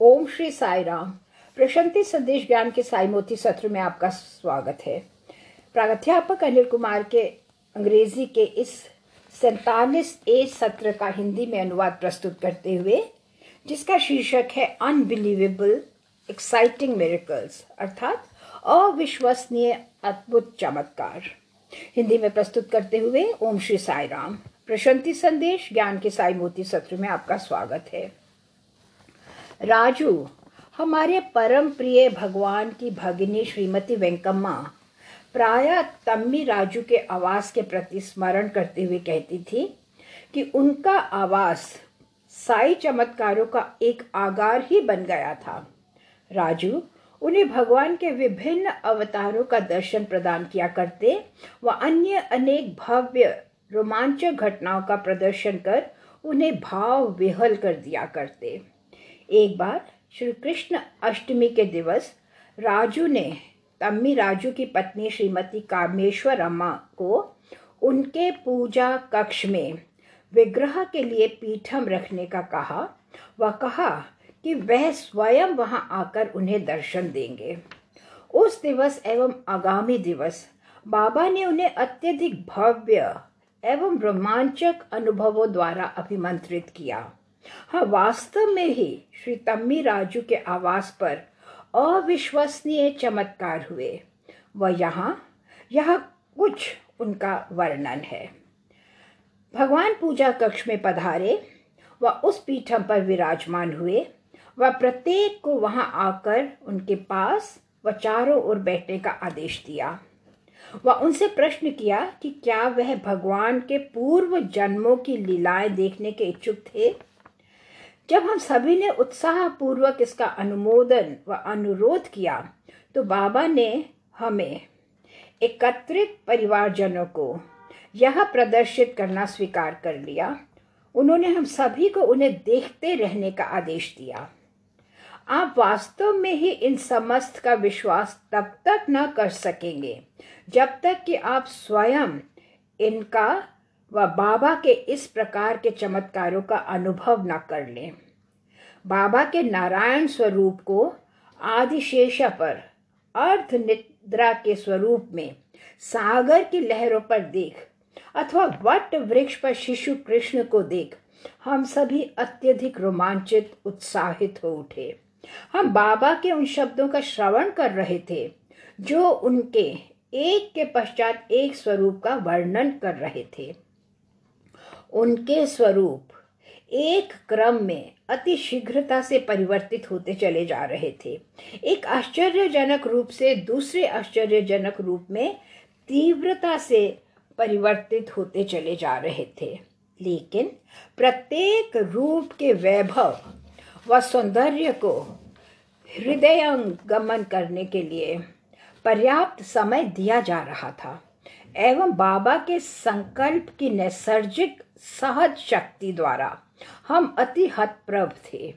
ओम श्री साई राम प्रशांति संदेश ज्ञान के साई मोती सत्र में आपका स्वागत है। प्राध्यापक अनिल कुमार के अंग्रेज़ी के इस सैतालीस ए सत्र का हिंदी में अनुवाद प्रस्तुत करते हुए, जिसका शीर्षक है अनबिलीवेबल एक्साइटिंग मेरिकल्स अर्थात अविश्वसनीय अद्भुत चमत्कार। हिंदी में प्रस्तुत करते हुए ओम श्री साई राम प्रशांति संदेश ज्ञान के साई मोती सत्र में आपका स्वागत है। राजू, हमारे परम प्रिय भगवान की भगिनी श्रीमती वेंकम्मा प्राय तम्मी राजू के आवास के प्रति स्मरण करते हुए कहती थी कि उनका आवास साई चमत्कारों का एक आगार ही बन गया था। राजू, उन्हें भगवान के विभिन्न अवतारों का दर्शन प्रदान किया करते व अन्य अनेक भव्य रोमांचक घटनाओं का प्रदर्शन कर उन्हें भाव विहल कर दिया करते। एक बार श्री कृष्ण अष्टमी के दिवस राजू ने, तम्मी राजू की पत्नी श्रीमती कामेश्वर अम्मा को उनके पूजा कक्ष में विग्रह के लिए पीठम रखने का कहा। वह कहा कि वह स्वयं वहाँ आकर उन्हें दर्शन देंगे। उस दिवस एवं आगामी दिवस बाबा ने उन्हें अत्यधिक भव्य एवं रोमांचक अनुभवों द्वारा अभिमंत्रित किया। हाँ वास्तव में ही श्री तम्मी राजू के आवास पर अविश्वसनीय चमत्कार हुए। वह यहाँ, यह कुछ उनका वर्णन है। भगवान पूजा कक्ष में पधारे व उस पीठम पर विराजमान हुए। व प्रत्येक को वहाँ आकर उनके पास व चारों ओर बैठने का आदेश दिया। व उनसे प्रश्न किया कि क्या वह भगवान के पूर्व जन्मों की लीलाएँ देखने के इच्छुक थे? जब हम सभी ने उत्साह पूर्वक इसका अनुमोदन व अनुरोध किया तो बाबा ने हमें एकत्रित परिवारजनों को यह प्रदर्शित करना स्वीकार कर लिया। उन्होंने हम सभी को उन्हें देखते रहने का आदेश दिया। आप वास्तव में ही इन समस्त का विश्वास तब तक न कर सकेंगे जब तक कि आप स्वयं इनका व बाबा के इस प्रकार के चमत्कारों का अनुभव न कर लें। बाबा के नारायण स्वरूप को आदिशेषा पर अर्थ निद्रा के स्वरूप में सागर की लहरों पर देख अथवा वट वृक्ष पर शिशु कृष्ण को देख हम सभी अत्यधिक रोमांचित, उत्साहित हो उठे। हम बाबा के उन शब्दों का श्रवण कर रहे थे, जो उनके एक के पश्चात एक स्वरूप का वर्णन कर रहे थे। उनके स्वरूप एक क्रम में अति शीघ्रता से परिवर्तित होते चले जा रहे थे। एक आश्चर्यजनक रूप से दूसरे आश्चर्यजनक रूप में तीव्रता से परिवर्तित होते चले जा रहे थे। लेकिन प्रत्येक रूप के वैभव व सौंदर्य को हृदय गमन करने के लिए पर्याप्त समय दिया जा रहा था, एवं बाबा के संकल्प की नैसर्गिक सहज शक्ति द्वारा हम अति हतप्रभ थे।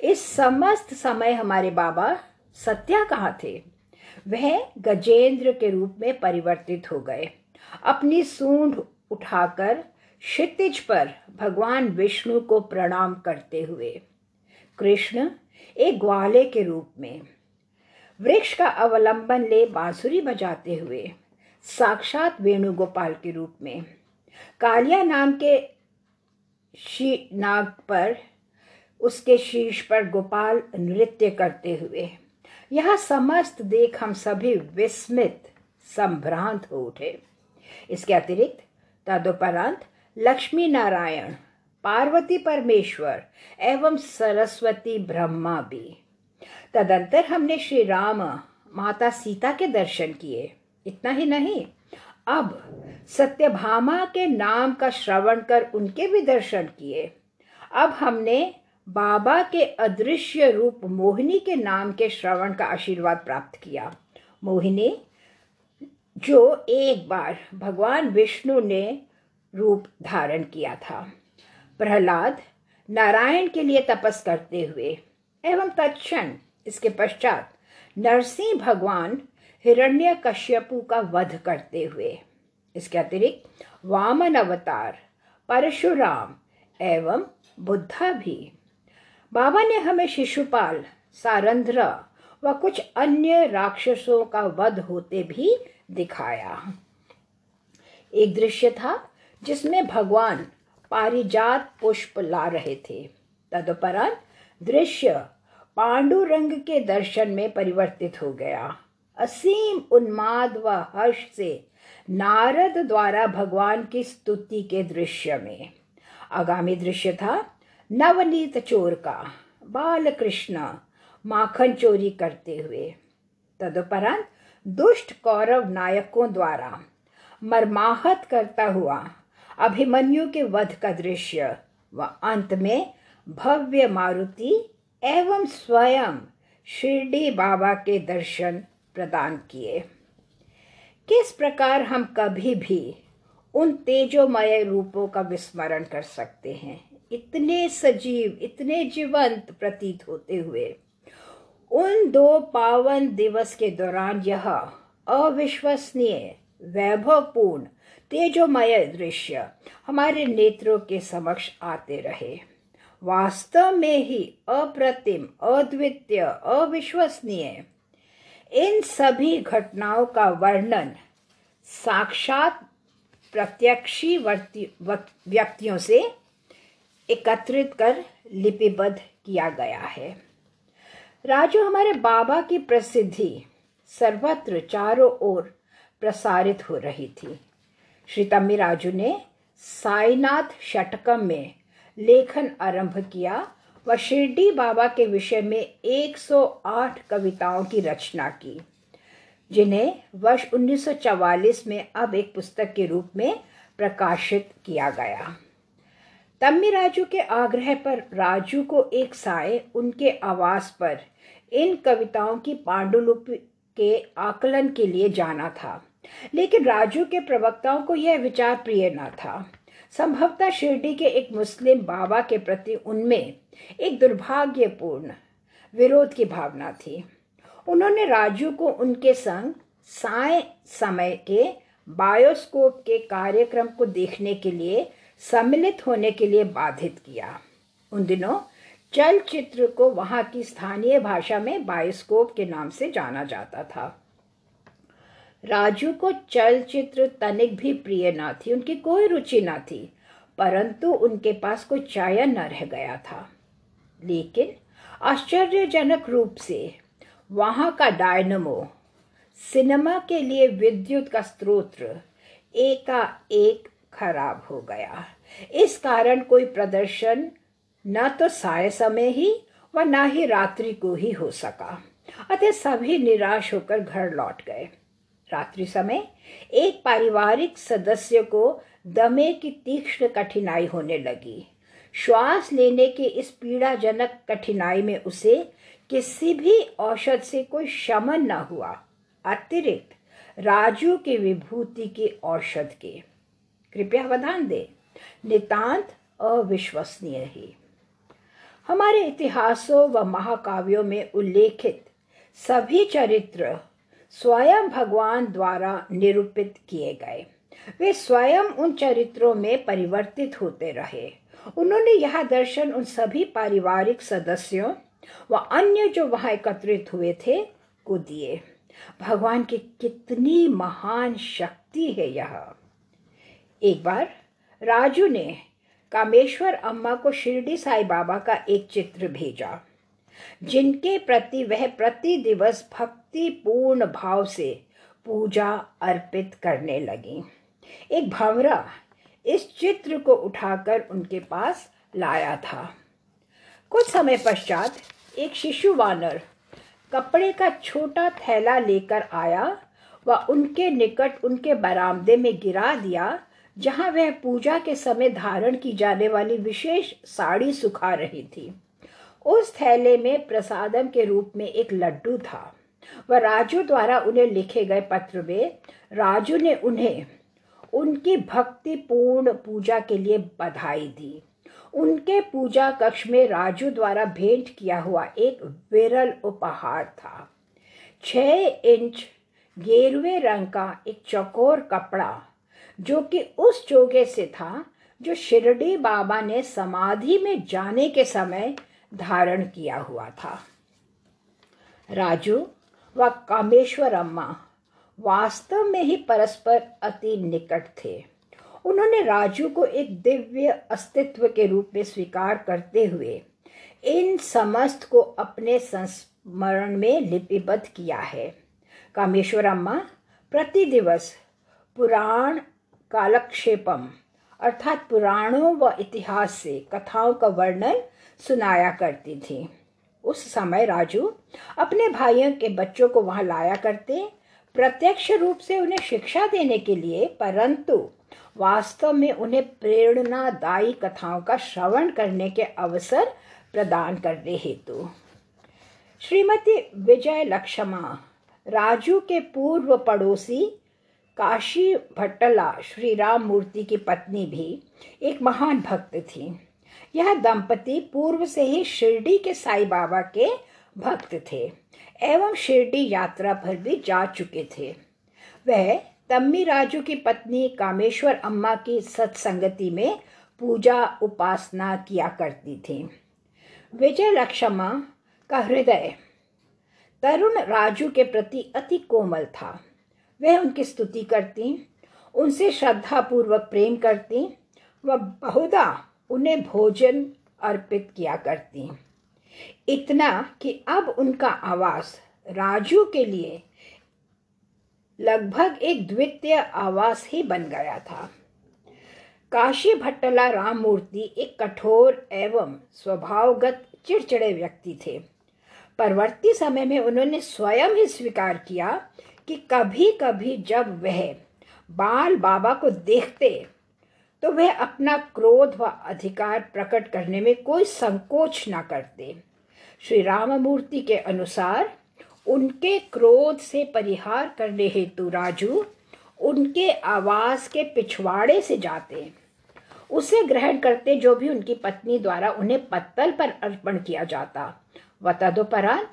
इस समस्त समय हमारे बाबा सत्या कहाँ थे? वह गजेंद्र के रूप में परिवर्तित हो गए। अपनी सूंड उठाकर क्षितिज पर भगवान विष्णु को प्रणाम करते हुए, कृष्ण एक ग्वाले के रूप में, वृक्ष का अवलंबन ले बांसुरी बजाते हुए, साक्षात वेणुगोपाल के रूप में कालिया नाम के शी, नाग पर, उसके शीर्ष पर गोपाल नृत्य करते हुए। यह समस्त देख हम सभी विस्मित, संभ्रांत हो उठे। इसके अतिरिक्त तदुपरांत लक्ष्मी नारायण, पार्वती परमेश्वर एवं सरस्वती ब्रह्मा भी। तदंतर हमने श्री राम माता सीता के दर्शन किए। इतना ही नहीं अब सत्यभामा के नाम का श्रवण कर उनके भी दर्शन किए। अब हमने बाबा के अदृश्य रूप मोहिनी के नाम के श्रवण का आशीर्वाद प्राप्त किया। मोहिनी, जो एक बार भगवान विष्णु ने रूप धारण किया था। प्रहलाद नारायण के लिए तपस करते हुए, एवं तत्क्षण इसके पश्चात नरसिंह भगवान हिरण्य कश्यपु का वध करते हुए। इसके अतिरिक्त वामन अवतार, परशुराम एवं बुद्धा भी। बाबा ने हमें शिशुपाल, सारंध्र व कुछ अन्य राक्षसों का वध होते भी दिखाया। एक दृश्य था जिसमें भगवान पारिजात पुष्प ला रहे थे। तदुपरांत दृश्य पांडुरंग के दर्शन में परिवर्तित हो गया। असीम उन्माद व हर्ष से नारद द्वारा भगवान की स्तुति के दृश्य में। आगामी दृश्य था नवनीत चोर का बाल कृष्ण माखन चोरी करते हुए। तदुपरांत दुष्ट कौरव नायकों द्वारा मरमाहत करता हुआ अभिमन्यु के वध का दृश्य व अंत में भव्य मारुति एवं स्वयं शिरडी बाबा के दर्शन प्रदान किए। किस प्रकार हम कभी भी उन तेजोमय रूपों का विस्मरण कर सकते हैं? इतने सजीव, इतने जीवंत प्रतीत होते हुए। उन दो पावन दिवस के दौरान यह अविश्वसनीय, वैभवपूर्ण, तेजोमय दृश्य हमारे नेत्रों के समक्ष आते रहे। वास्तव में ही अप्रतिम, अद्वितीय, अविश्वसनीय इन सभी घटनाओं का वर्णन साक्षात प्रत्यक्षी व्यक्तियों से एकत्रित कर लिपिबद्ध किया गया है। राजू, हमारे बाबा की प्रसिद्धि सर्वत्र चारों ओर प्रसारित हो रही थी। श्री तम्मी राजू ने साईनाथ षटकम में लेखन आरंभ किया व शिरडी बाबा के विषय में 108 कविताओं की रचना की, जिन्हें वर्ष 1944 में अब एक पुस्तक के रूप में प्रकाशित किया गया। तम्मी राजू के आग्रह पर राजू को एक साय उनके आवास पर इन कविताओं की पांडुलिपि के आकलन के लिए जाना था, लेकिन राजू के प्रवक्ताओं को यह विचार प्रिय न था। संभवतः शिरडी के एक मुस्लिम बाबा के प्रति उनमें एक दुर्भाग्यपूर्ण विरोध की भावना थी। उन्होंने राजू को उनके संग साय समय के बायोस्कोप के कार्यक्रम को देखने के लिए, सम्मिलित होने के लिए बाधित किया। उन दिनों चलचित्र को वहाँ की स्थानीय भाषा में बायोस्कोप के नाम से जाना जाता था। राजू को चलचित्र तनिक भी प्रिय ना थी, उनकी कोई रुचि ना थी, परंतु उनके पास कोई चयन न रह गया था। लेकिन आश्चर्यजनक रूप से वहाँ का डायनमो सिनेमा के लिए विद्युत का स्रोत एकाएक खराब हो गया। इस कारण कोई प्रदर्शन न तो साय समय ही व न ही रात्रि को ही हो सका। अतः सभी निराश होकर घर लौट गए। रात्रि समय एक पारिवारिक सदस्य को दमे की तीक्ष्ण कठिनाई होने लगी। श्वास लेने के इस पीड़ाजनक कठिनाई में उसे किसी भी औषध से कोई शमन न हुआ, अतिरिक्त राजू की विभूति के औषध के। कृपया अवधान दे, नितांत अविश्वसनीय ही। हमारे इतिहासों व महाकाव्यों में उल्लेखित सभी चरित्र स्वयं भगवान द्वारा निरूपित किए गए। वे स्वयं उन चरित्रों में परिवर्तित होते रहे। उन्होंने यह दर्शन उन सभी पारिवारिक सदस्यों व अन्य जो वहाँ एकत्रित हुए थे को दिए। भगवान की कितनी महान शक्ति है यह। एक बार राजू ने कामेश्वर अम्मा को शिरडी साई बाबा का एक चित्र भेजा। जिनके प्रति वह प्रति दिवस भक्ति पूर्ण भाव से पूजा अर्पित करने लगी। एक भंवरा इस चित्र को उठाकर उनके पास लाया था। कुछ समय पश्चात एक शिशु वानर कपड़े का छोटा थैला लेकर आया व उनके निकट उनके बरामदे में गिरा दिया, जहाँ वह पूजा के समय धारण की जाने वाली विशेष साड़ी सुखा रही थी। उस थैले में प्रसादम के रूप में एक लड्डू था। वह राजू द्वारा उन्हें लिखे गए पत्र में, राजू ने उन्हें उनकी भक्तिपूर्ण पूजा के लिए बधाई दी। उनके पूजा कक्ष में राजू द्वारा भेंट किया हुआ एक विरल उपहार था। छह इंच गेरुए रंग का एक चकोर कपड़ा, जो कि उस चोगे से था, जो शिरडी बाबा ने समाधि में जाने के समय धारण किया हुआ था। राजू व कामेश्वर अम्मा वास्तव में ही परस्पर अति निकट थे। उन्होंने राजू को एक दिव्य अस्तित्व के रूप में स्वीकार करते हुए इन समस्त को अपने संस्मरण में लिपिबद्ध किया है। कामेश्वर अम्मा प्रति दिवस पुराण कालक्षेपम, अर्थात पुराणों व इतिहास से कथाओं का वर्णन सुनाया करती थी। उस समय राजू अपने भाइयों के बच्चों को वहाँ लाया करते, प्रत्यक्ष रूप से उन्हें शिक्षा देने के लिए, परंतु वास्तव में उन्हें प्रेरणादायी कथाओं का श्रवण करने के अवसर प्रदान करने हेतु। श्रीमती विजय लक्ष्मा, राजू के पूर्व पड़ोसी काशी भट्टला श्री राम मूर्ति की पत्नी भी एक महान भक्त थी। यह दंपति पूर्व से ही शिरडी के साई बाबा के भक्त थे, एवं शिरडी यात्रा पर भी जा चुके थे। वह तम्मी राजू की पत्नी कामेश्वर अम्मा की सत्संगति में पूजा उपासना किया करती थी। विजय लक्ष्मा का हृदय तरुण राजू के प्रति अति कोमल था। वह उनकी स्तुति करती, उनसे श्रद्धा पूर्वक प्रेम करती व बहुधा उन्हें भोजन अर्पित किया करती इतना कि अब उनका आवास राजू के लिए लगभग एक द्वितीय आवास ही बन गया था। काशी भट्टला राम मूर्ति एक कठोर एवं स्वभावगत चिड़चिड़े व्यक्ति थे। परवर्ती समय में उन्होंने स्वयं ही स्वीकार किया कि कभी कभी जब वह बाल बाबा को देखते तो वह अपना क्रोध व अधिकार प्रकट करने में कोई संकोच न करते। श्री राममूर्ति के अनुसार, उनके क्रोध से परिहार करने हेतु राजू उनके आवास के पिछवाड़े से जाते। उसे ग्रहण करते जो भी उनकी पत्नी द्वारा उन्हें पत्तल पर अर्पण किया जाता। व तदुपरांत,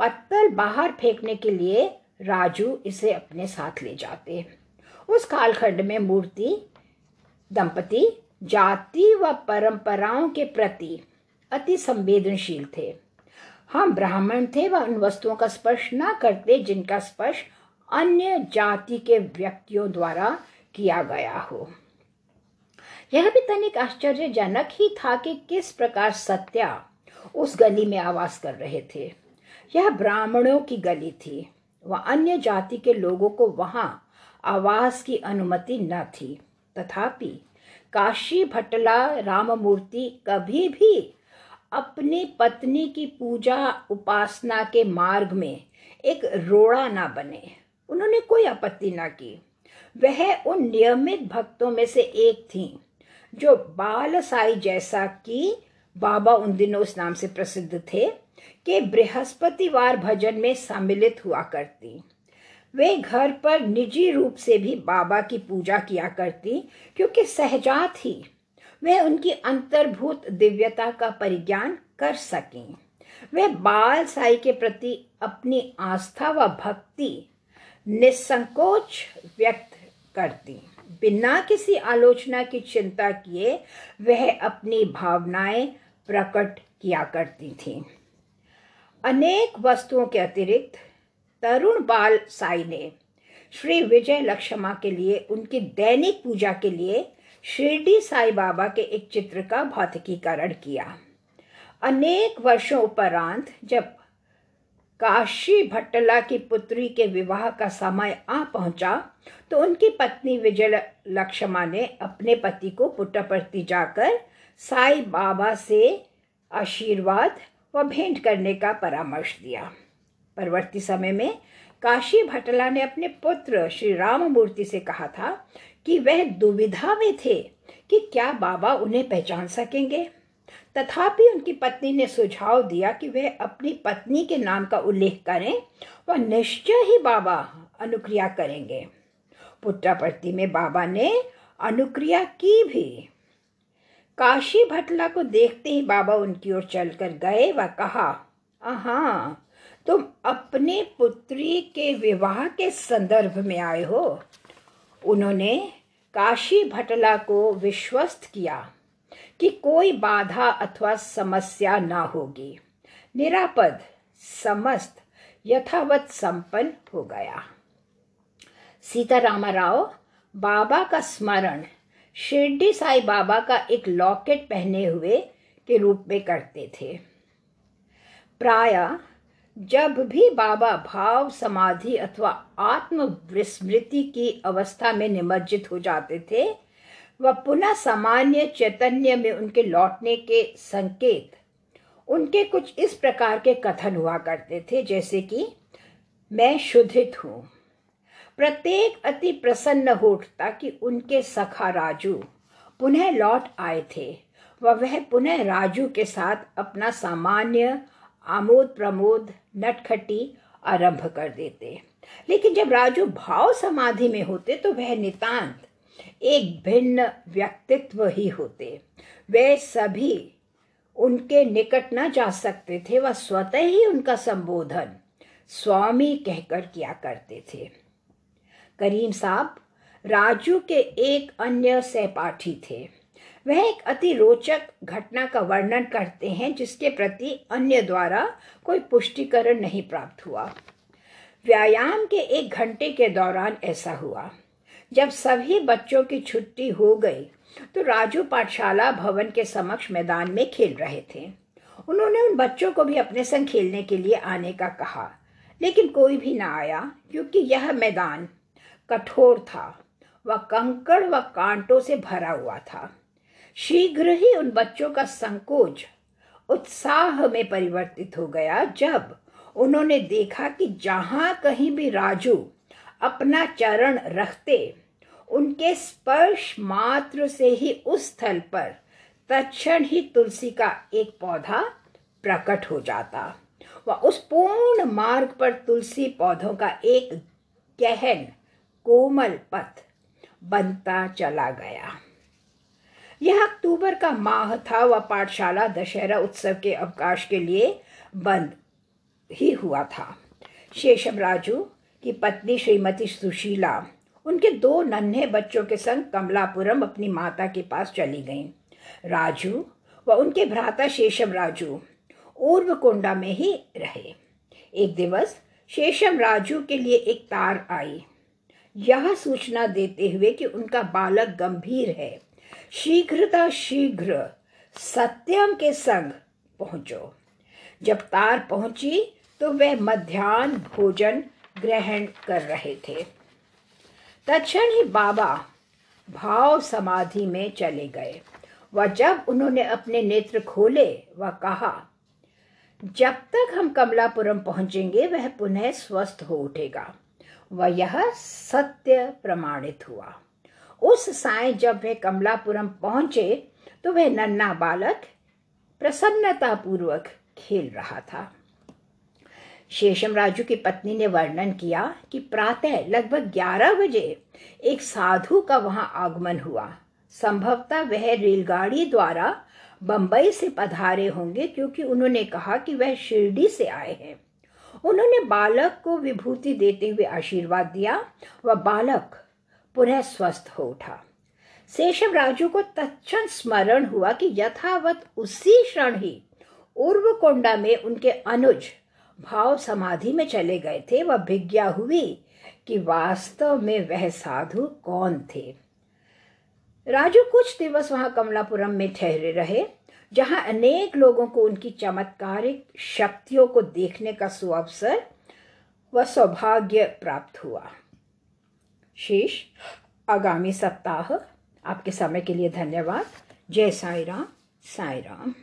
पत्तल बाहर फेंकने के लिए राजू इसे अपने साथ ले जाते। उस कालखंड में मूर्ति दंपति जाति व परंपराओं के प्रति अति संवेदनशील थे। हम ब्राह्मण थे व उन वस्तुओं का स्पर्श न करते जिनका स्पर्श अन्य जाति के व्यक्तियों द्वारा किया गया हो। यह भी तनिक आश्चर्यजनक ही था कि किस प्रकार सत्या उस गली में आवास कर रहे थे। यह ब्राह्मणों की गली थी व अन्य जाति के लोगों को वहाँ आवास की अनुमति न थी। तथापि काशी भटला राममूर्ति कभी भी अपनी पत्नी की पूजा उपासना के मार्ग में एक रोड़ा ना बने। उन्होंने कोई आपत्ति ना की। वह उन नियमित भक्तों में से एक थी, जो बाल साई जैसा कि बाबा उन दिनों उस नाम से प्रसिद्ध थे, कि बृहस्पतिवार भजन में सम्मिलित हुआ करती। वे घर पर निजी रूप से भी बाबा की पूजा किया करती, क्योंकि सहजात ही। वे उनकी अंतर्भूत दिव्यता का परिज्ञान कर सकें। वे बाल साई के प्रति अपनी आस्था व भक्ति निसंकोच व्यक्त करती। बिना किसी आलोचना की चिंता किए वह अपनी भावनाएँ प्रकट किया करती थी। अनेक वस्तुओं के अतिरिक्त तरुण बाल साई ने श्री विजय लक्ष्मा के लिए, उनकी दैनिक पूजा के लिए शिरडी साई बाबा के एक चित्र का भौतिकीकरण किया। अनेक वर्षों उपरांत जब काशी भट्टला की पुत्री के विवाह का समय आ पहुँचा तो उनकी पत्नी विजय लक्ष्मा ने अपने पति को पुट्टपर्ती जाकर साई बाबा से आशीर्वाद व भेंट करने का परामर्श दिया। परवर्ती समय में काशी भटला ने अपने पुत्र श्री राममूर्ति से कहा था कि वह दुविधा में थे कि क्या बाबा उन्हें पहचान सकेंगे। तथापि उनकी पत्नी ने सुझाव दिया कि वह अपनी पत्नी के नाम का उल्लेख करें व निश्चय ही बाबा अनुक्रिया करेंगे। पुत्रापर्ति में बाबा ने अनुक्रिया की भी। काशी भटला को देखते ही बाबा उनकी ओर चलकर गए व कहा हाँ तुम अपने पुत्री के विवाह के संदर्भ में आए हो। उन्होंने काशी भटला को विश्वस्त किया कि कोई बाधा अथवा समस्या न होगी। निरापद, समस्त, यथावत संपन्न हो गया। सीतारामा राव बाबा का स्मरण, शिरडी साई बाबा का एक लॉकेट पहने हुए के रूप में करते थे। प्राय जब भी बाबा भाव समाधि अथवा आत्म विस्मृति की अवस्था में निमज्जित हो जाते थे, वह पुनः सामान्य चैतन्य में उनके लौटने के संकेत, उनके कुछ इस प्रकार के कथन हुआ करते थे, जैसे कि, मैं शुद्धित हूँ। प्रत्येक अति प्रसन्न हो उठता कि उनके सखा राजू पुनः लौट आए थे वह पुनः राजू के साथ अपना सामान्य आमोद प्रमोद नटखटी आरंभ कर देते। लेकिन जब राजू भाव समाधि में होते तो वह नितांत एक भिन्न व्यक्तित्व ही होते। वे सभी उनके निकट न जा सकते थे, वह स्वतः ही उनका संबोधन स्वामी कहकर किया करते थे। करीम साहब, राजू के एक अन्य सहपाठी थे। वह एक अति रोचक घटना का वर्णन करते हैं, जिसके प्रति अन्य द्वारा कोई पुष्टिकरण नहीं प्राप्त हुआ। व्यायाम के एक घंटे के दौरान ऐसा हुआ। जब सभी बच्चों की छुट्टी हो गई तो राजू पाठशाला भवन के समक्ष मैदान में खेल रहे थे। उन्होंने उन बच्चों को भी अपने संग खेलने के लिए आने का कहा, लेकिन कोई भी ना आया, क्योंकि यह मैदान कठोर था, वह कंकड़ व कांटों से भरा हुआ था। शीघ्र ही उन बच्चों का संकोच, उत्साह में परिवर्तित हो गया जब उन्होंने देखा कि जहाँ कहीं भी राजू अपना चरण रखते, उनके स्पर्श मात्र से ही उस स्थल पर तत्क्षण ही तुलसी का एक पौधा प्रकट हो जाता। व उस पूर्ण मार्ग पर तुलसी पौधों का एक गहन कोमल पथ बनता चला गया। यह अक्टूबर का माह था व पाठशाला दशहरा उत्सव के अवकाश के लिए बंद ही हुआ था। शेषम राजू की पत्नी श्रीमती सुशीला, उनके दो नन्हे बच्चों के संग कमलापुरम अपनी माता के पास चली गईं। राजू व उनके भ्राता शेषम राजू कोंडा में ही रहे। एक दिवस शेषम राजू के लिए एक तार आई। यह सूचना देते हुए कि उनका बालक गंभीर है। शीघ्रता शीघ्र सत्यम के संग पहुंचो। जब तार पहुँची तो वह मध्यान्ह भोजन ग्रहण कर रहे थे। तत्ण ही बाबा भाव समाधि में चले गए। वह जब उन्होंने अपने नेत्र खोले, वह कहा, जब तक हम कमलापुरम पहुँचेंगे, वह पुनः स्वस्थ हो उठेगा। व यह सत्य प्रमाणित हुआ। उस साय जब वे कमलापुरम पहुँचे तो वह नन्ना बालक प्रसन्नता पूर्वक खेल रहा था। शेषम राजू की पत्नी ने वर्णन किया कि प्रातः लगभग 11 बजे एक साधु का वहाँ आगमन हुआ। संभवतः वह रेलगाड़ी द्वारा बंबई से पधारे होंगे, क्योंकि उन्होंने कहा कि वह शिरडी से आए हैं। उन्होंने बालक को विभूति देते हुए आशीर्वाद दिया वह बालक पुनः स्वस्थ हो उठा। शेषम राजू को तत्क्षण स्मरण हुआ कि यथावत उसी क्षण ही उर्वकोंडा में उनके अनुज भाव समाधि में चले गए थे। वह भिज्ञा हुई कि वास्तव में वह साधु कौन थे। राजू कुछ दिवस वहाँ कमलापुरम में ठहरे रहे, जहाँ अनेक लोगों को उनकी चमत्कारिक शक्तियों को देखने का सुअवसर व सौभाग्य प्राप्त हुआ। शेष। आगामी सप्ताह। आपके समय के लिए धन्यवाद। जय साई राम साई राम